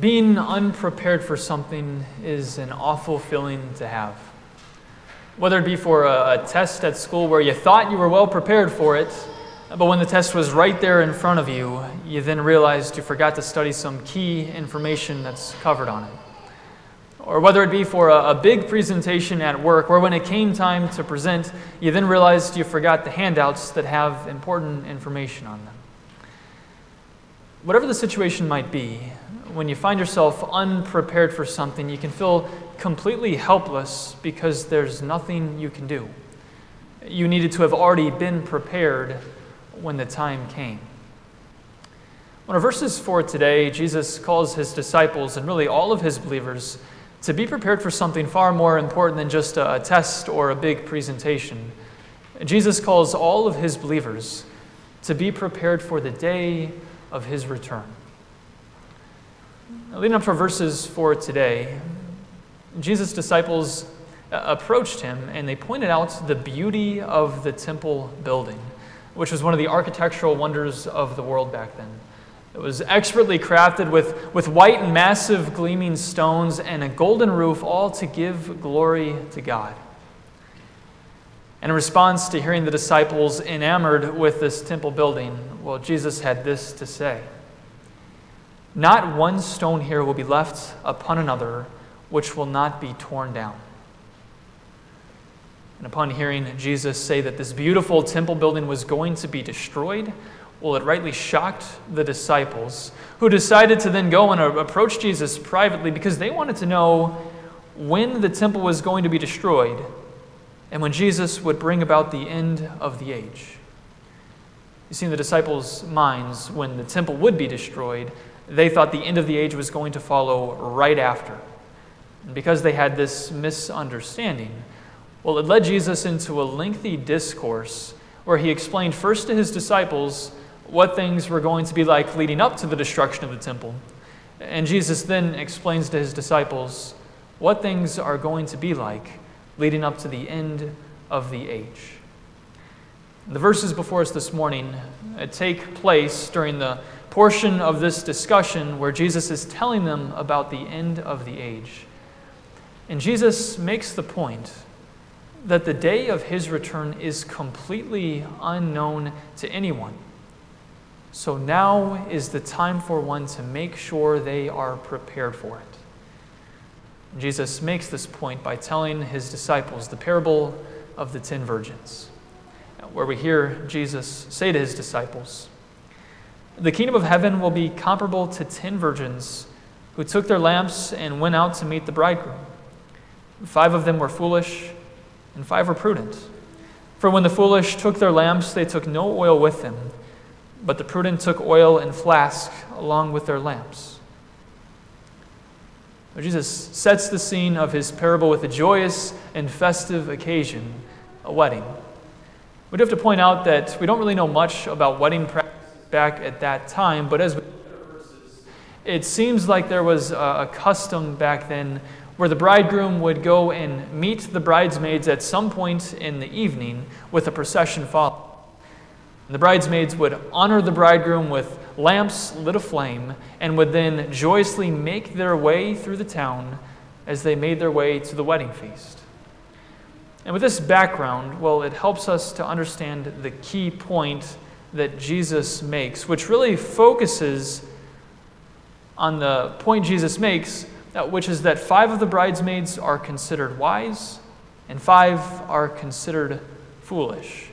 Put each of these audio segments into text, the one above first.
Being unprepared for something is an awful feeling to have. Whether it be for a, a, test at school where you thought you were well prepared for it, but when the test was right there in front of you, you then realized you forgot to study some key information that's covered on it. Or whether it be for a, a big presentation at work where when it came time to present, you then realized you forgot the handouts that have important information on them. Whatever the situation might be, when you find yourself unprepared for something, you can feel completely helpless because there's nothing you can do. You needed to have already been prepared when the time came. One of verses for today, Jesus calls his disciples and really all of his believers to be prepared for something far more important than just a, test or a big presentation. Jesus calls all of his believers to be prepared for the day of his return. Leading up to our verses for today, Jesus' disciples uh, approached him and they pointed out the beauty of the temple building, which was one of the architectural wonders of the world back then. It was expertly crafted with, with white and massive gleaming stones and a golden roof, all to give glory to God. And in response to hearing the disciples enamored with this temple building, well, Jesus had this to say. Not one stone here will be left upon another which will not be torn down. And upon hearing Jesus say that this beautiful temple building was going to be destroyed, well, it rightly shocked the disciples, who decided to then go and approach Jesus privately because they wanted to know when the temple was going to be destroyed and when Jesus would bring about the end of the age. You see, in the disciples' minds, when the temple would be destroyed, they thought the end of the age was going to follow right after. And because they had this misunderstanding, well, it led Jesus into a lengthy discourse where he explained first to his disciples what things were going to be like leading up to the destruction of the temple. And Jesus then explains to his disciples what things are going to be like leading up to the end of the age. The verses before us this morning uh, take place during the portion of this discussion where Jesus is telling them about the end of the age. And Jesus makes the point that the day of his return is completely unknown to anyone. So now is the time for one to make sure they are prepared for it. Jesus makes this point by telling his disciples the parable of the ten virgins, where we hear Jesus say to his disciples, the kingdom of heaven will be comparable to ten virgins who took their lamps and went out to meet the bridegroom. Five of them were foolish, and five were prudent. For when the foolish took their lamps, they took no oil with them, but the prudent took oil in flask along with their lamps. Jesus sets the scene of his parable with a joyous and festive occasion, a wedding. We do have to point out that we don't really know much about wedding practice back at that time, but as we it seems like there was a custom back then where the bridegroom would go and meet the bridesmaids at some point in the evening with a procession following. The bridesmaids would honor the bridegroom with lamps lit aflame and would then joyously make their way through the town as they made their way to the wedding feast. And with this background, well, it helps us to understand the key point that Jesus makes, which really focuses on the point Jesus makes, uh, which is that five of the bridesmaids are considered wise and five are considered foolish.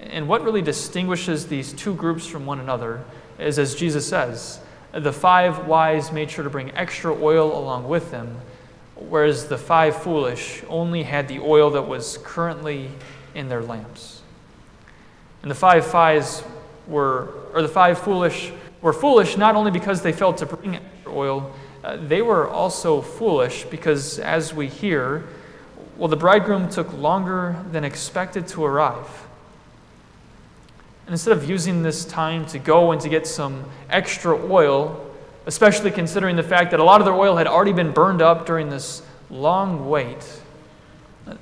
And what really distinguishes these two groups from one another is, as Jesus says, the five wise made sure to bring extra oil along with them, whereas the five foolish only had the oil that was currently in their lamps. And the five fives were, or the five foolish were foolish not only because they failed to bring extra oil, uh, they were also foolish because, as we hear, well, the bridegroom took longer than expected to arrive. And instead of using this time to go and to get some extra oil, especially considering the fact that a lot of their oil had already been burned up during this long wait,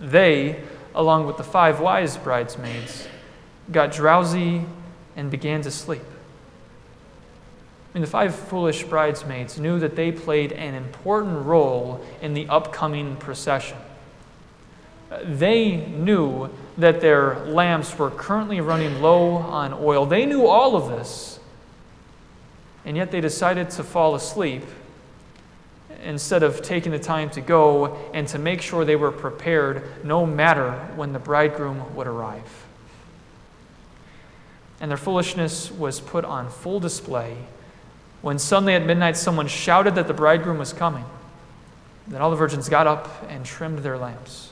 they, along with the five wise bridesmaids, got drowsy and began to sleep. I mean, the five foolish bridesmaids knew that they played an important role in the upcoming procession. Uh, they knew that their lamps were currently running low on oil. They knew all of this. And yet they decided to fall asleep instead of taking the time to go and to make sure they were prepared no matter when the bridegroom would arrive. And their foolishness was put on full display when suddenly at midnight someone shouted that the bridegroom was coming. Then all the virgins got up and trimmed their lamps.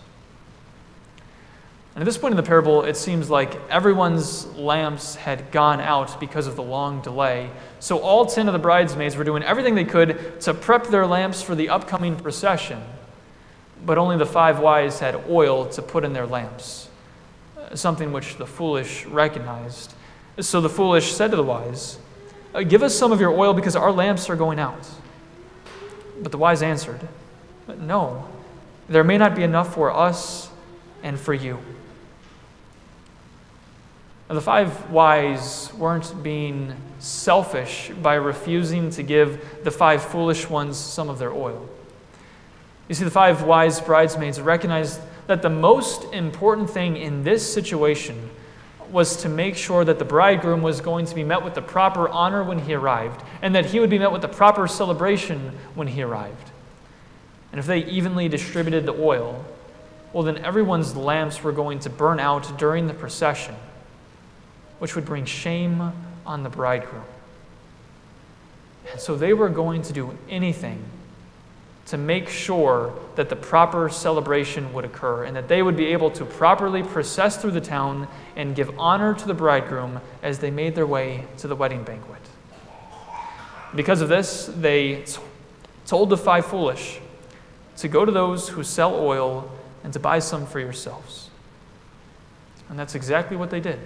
And at this point in the parable, it seems like everyone's lamps had gone out because of the long delay. So all 10 of the bridesmaids were doing everything they could to prep their lamps for the upcoming procession. But only the five wise had oil to put in their lamps, something which the foolish recognized. So the foolish said to the wise, uh, Give us some of your oil because our lamps are going out. But the wise answered, No, there may not be enough for us and for you. Now, the five wise weren't being selfish by refusing to give the five foolish ones some of their oil. You see, the five wise bridesmaids recognized that the most important thing in this situation was to make sure that the bridegroom was going to be met with the proper honor when he arrived, and that he would be met with the proper celebration when he arrived. And if they evenly distributed the oil, well, then everyone's lamps were going to burn out during the procession which would bring shame on the bridegroom. And so they were going to do anything to make sure that the proper celebration would occur and that they would be able to properly process through the town and give honor to the bridegroom as they made their way to the wedding banquet. Because of this, they told the five foolish to go to those who sell oil and to buy some for yourselves. And that's exactly what they did.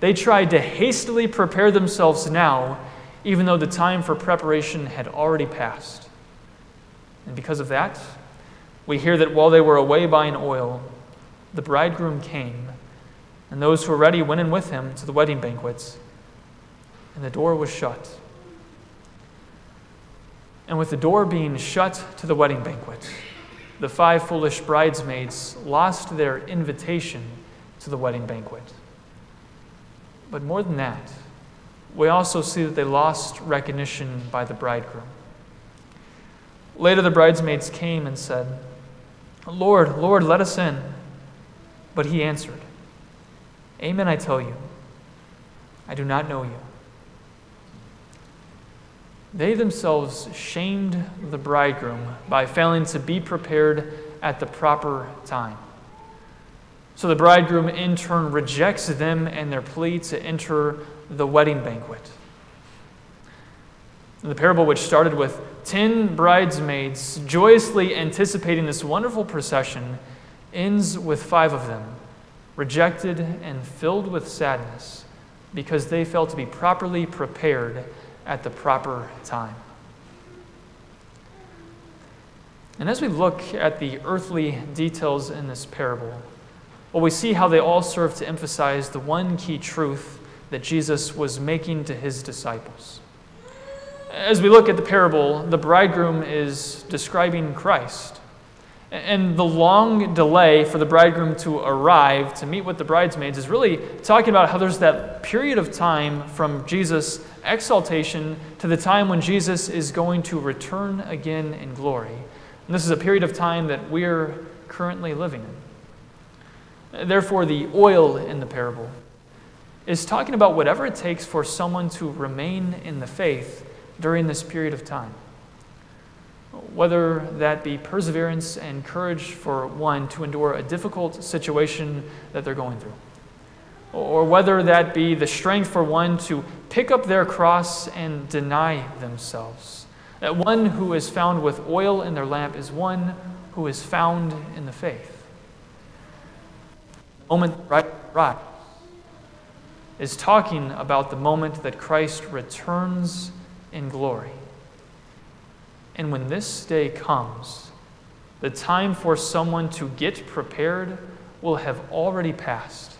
They tried to hastily prepare themselves now, even though the time for preparation had already passed. And because of that, we hear that while they were away buying oil, the bridegroom came, and those who were ready went in with him to the wedding banquets, and the door was shut. And with the door being shut to the wedding banquet, the five foolish bridesmaids lost their invitation to the wedding banquet. But more than that, we also see that they lost recognition by the bridegroom. Later, the bridesmaids came and said, Lord, Lord, let us in. But he answered, Amen, I tell you, I do not know you. They themselves shamed the bridegroom by failing to be prepared at the proper time. So the bridegroom in turn rejects them and their plea to enter the wedding banquet. The parable, which started with 10 bridesmaids joyously anticipating this wonderful procession, ends with five of them rejected and filled with sadness because they failed to be properly prepared at the proper time. And as we look at the earthly details in this parable, well, we see how they all serve to emphasize the one key truth that Jesus was making to his disciples. As we look at the parable, the bridegroom is describing Christ. And the long delay for the bridegroom to arrive to meet with the bridesmaids is really talking about how there's that period of time from Jesus' exaltation to the time when Jesus is going to return again in glory. And this is a period of time that we're currently living in. Therefore, the oil in the parable is talking about whatever it takes for someone to remain in the faith during this period of time. Whether that be perseverance and courage for one to endure a difficult situation that they're going through, or whether that be the strength for one to pick up their cross and deny themselves. That one who is found with oil in their lamp is one who is found in the faith The moment right, right is talking about the moment that Christ returns in glory. And when this day comes, the time for someone to get prepared will have already passed.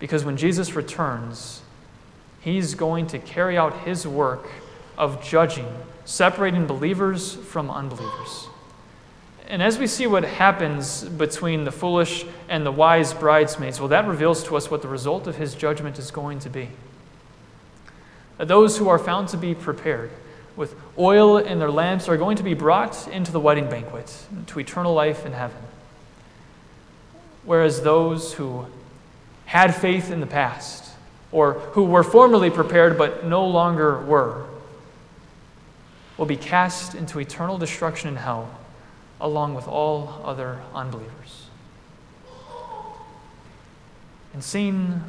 Because when Jesus returns, He's going to carry out his work of judging, separating believers from unbelievers. And as we see what happens between the foolish and the wise bridesmaids, well, that reveals to us what the result of his judgment is going to be. Those who are found to be prepared with oil in their lamps are going to be brought into the wedding banquet, to eternal life in heaven. Whereas those who had faith in the past, or who were formerly prepared but no longer were, will be cast into eternal destruction in hell along with all other unbelievers. And seeing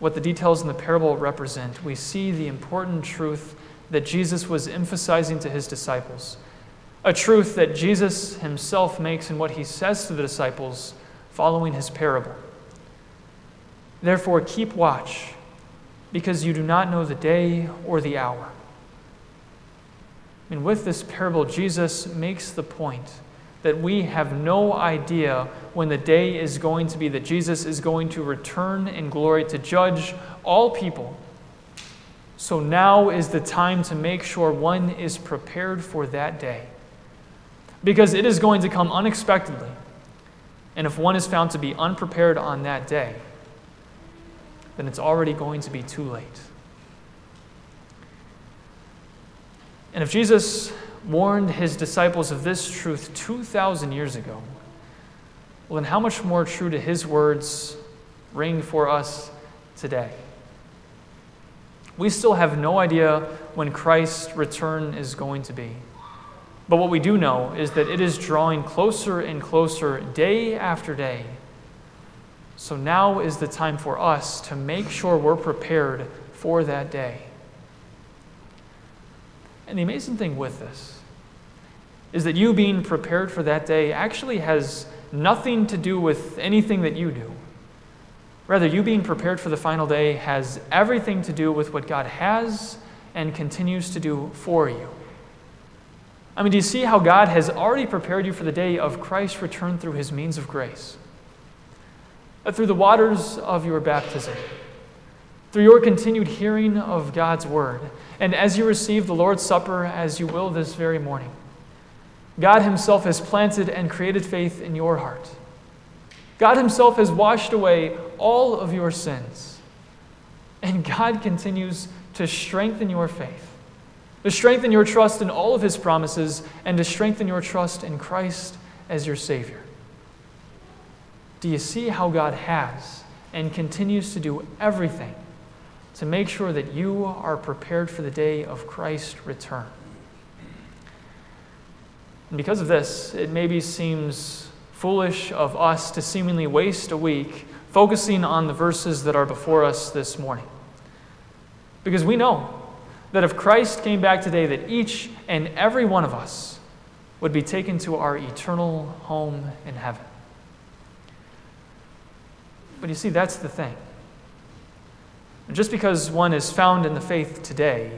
what the details in the parable represent, we see the important truth that Jesus was emphasizing to his disciples. A truth that Jesus himself makes in what he says to the disciples following his parable. Therefore, keep watch, because you do not know the day or the hour. And with this parable, Jesus makes the point that we have no idea when the day is going to be, that Jesus is going to return in glory to judge all people. So now is the time to make sure one is prepared for that day. Because it is going to come unexpectedly. And if one is found to be unprepared on that day, then it's already going to be too late. And if Jesus warned his disciples of this truth 2,000 years ago, well, then how much more true do his words ring for us today? We still have no idea when Christ's return is going to be. But what we do know is that it is drawing closer and closer day after day. So now is the time for us to make sure we're prepared for that day. And the amazing thing with this is that you being prepared for that day actually has nothing to do with anything that you do. Rather, you being prepared for the final day has everything to do with what God has and continues to do for you. I mean, do you see how God has already prepared you for the day of Christ's return through his means of grace? Uh, through the waters of your baptism, through your continued hearing of God's word, and as you receive the Lord's Supper as you will this very morning. God Himself has planted and created faith in your heart. God Himself has washed away all of your sins. And God continues to strengthen your faith, to strengthen your trust in all of His promises, and to strengthen your trust in Christ as your Savior. Do you see how God has and continues to do everything to make sure that you are prepared for the day of Christ's return? And because of this, it maybe seems foolish of us to seemingly waste a week focusing on the verses that are before us this morning. Because we know that if Christ came back today, that each and every one of us would be taken to our eternal home in heaven. But you see, that's the thing. Just because one is found in the faith today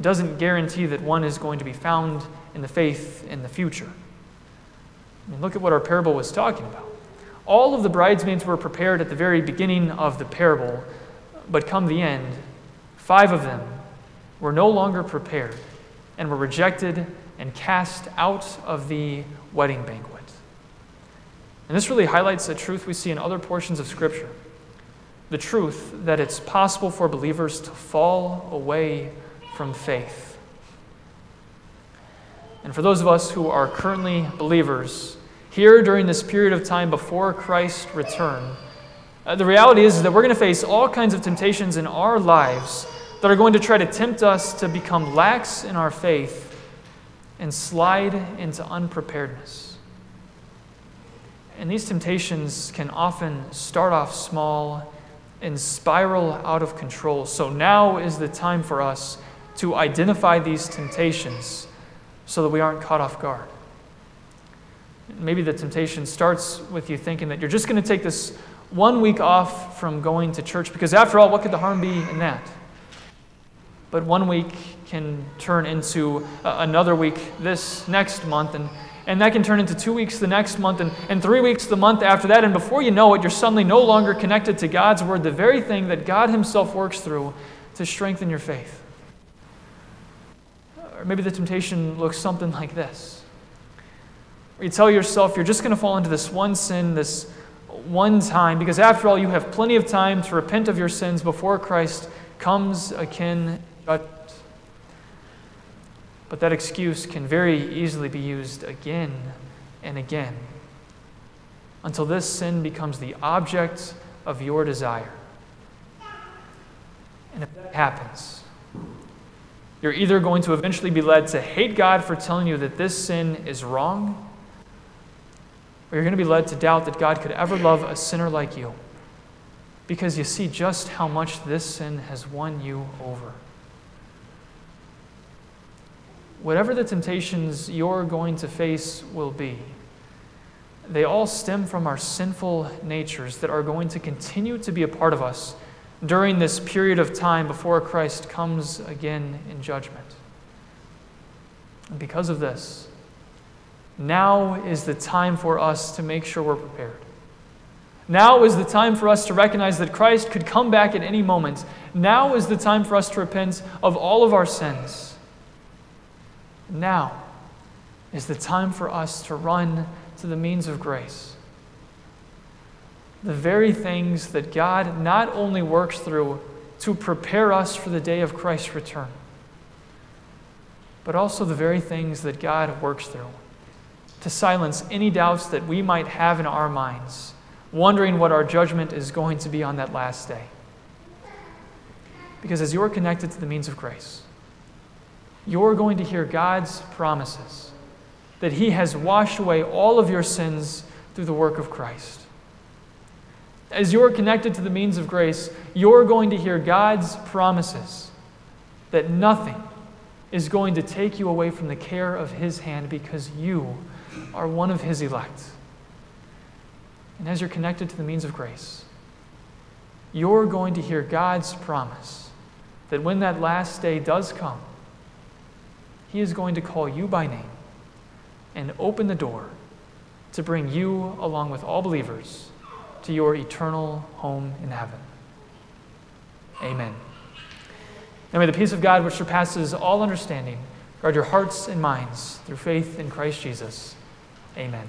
doesn't guarantee that one is going to be found in the faith in the future. I mean, look at what our parable was talking about. All of the bridesmaids were prepared at the very beginning of the parable, but come the end, five of them were no longer prepared and were rejected and cast out of the wedding banquet. And this really highlights a truth we see in other portions of Scripture the truth that it's possible for believers to fall away from faith. And for those of us who are currently believers, here during this period of time before Christ's return, uh, the reality is that we're going to face all kinds of temptations in our lives that are going to try to tempt us to become lax in our faith and slide into unpreparedness. And these temptations can often start off small and spiral out of control. So now is the time for us to identify these temptations so that we aren't caught off guard. Maybe the temptation starts with you thinking that you're just going to take this one week off from going to church because, after all, what could the harm be in that? But one week can turn into another week this next month, and, and that can turn into two weeks the next month, and, and three weeks the month after that. And before you know it, you're suddenly no longer connected to God's Word, the very thing that God Himself works through to strengthen your faith. Or maybe the temptation looks something like this. You tell yourself you're just going to fall into this one sin, this one time, because after all, you have plenty of time to repent of your sins before Christ comes akin judgment. But that excuse can very easily be used again and again until this sin becomes the object of your desire. And if that happens, you're either going to eventually be led to hate God for telling you that this sin is wrong, or you're going to be led to doubt that God could ever love a sinner like you because you see just how much this sin has won you over. Whatever the temptations you're going to face will be, they all stem from our sinful natures that are going to continue to be a part of us during this period of time before Christ comes again in judgment. And because of this, now is the time for us to make sure we're prepared. Now is the time for us to recognize that Christ could come back at any moment. Now is the time for us to repent of all of our sins. Now is the time for us to run to the means of grace. The very things that God not only works through to prepare us for the day of Christ's return, but also the very things that God works through to silence any doubts that we might have in our minds, wondering what our judgment is going to be on that last day. Because as you're connected to the means of grace, you're going to hear God's promises that He has washed away all of your sins through the work of Christ. As you're connected to the means of grace, you're going to hear God's promises that nothing is going to take you away from the care of His hand because you are one of His elect. And as you're connected to the means of grace, you're going to hear God's promise that when that last day does come, He is going to call you by name and open the door to bring you, along with all believers, to your eternal home in heaven. Amen. And may the peace of God, which surpasses all understanding, guard your hearts and minds through faith in Christ Jesus. Amen.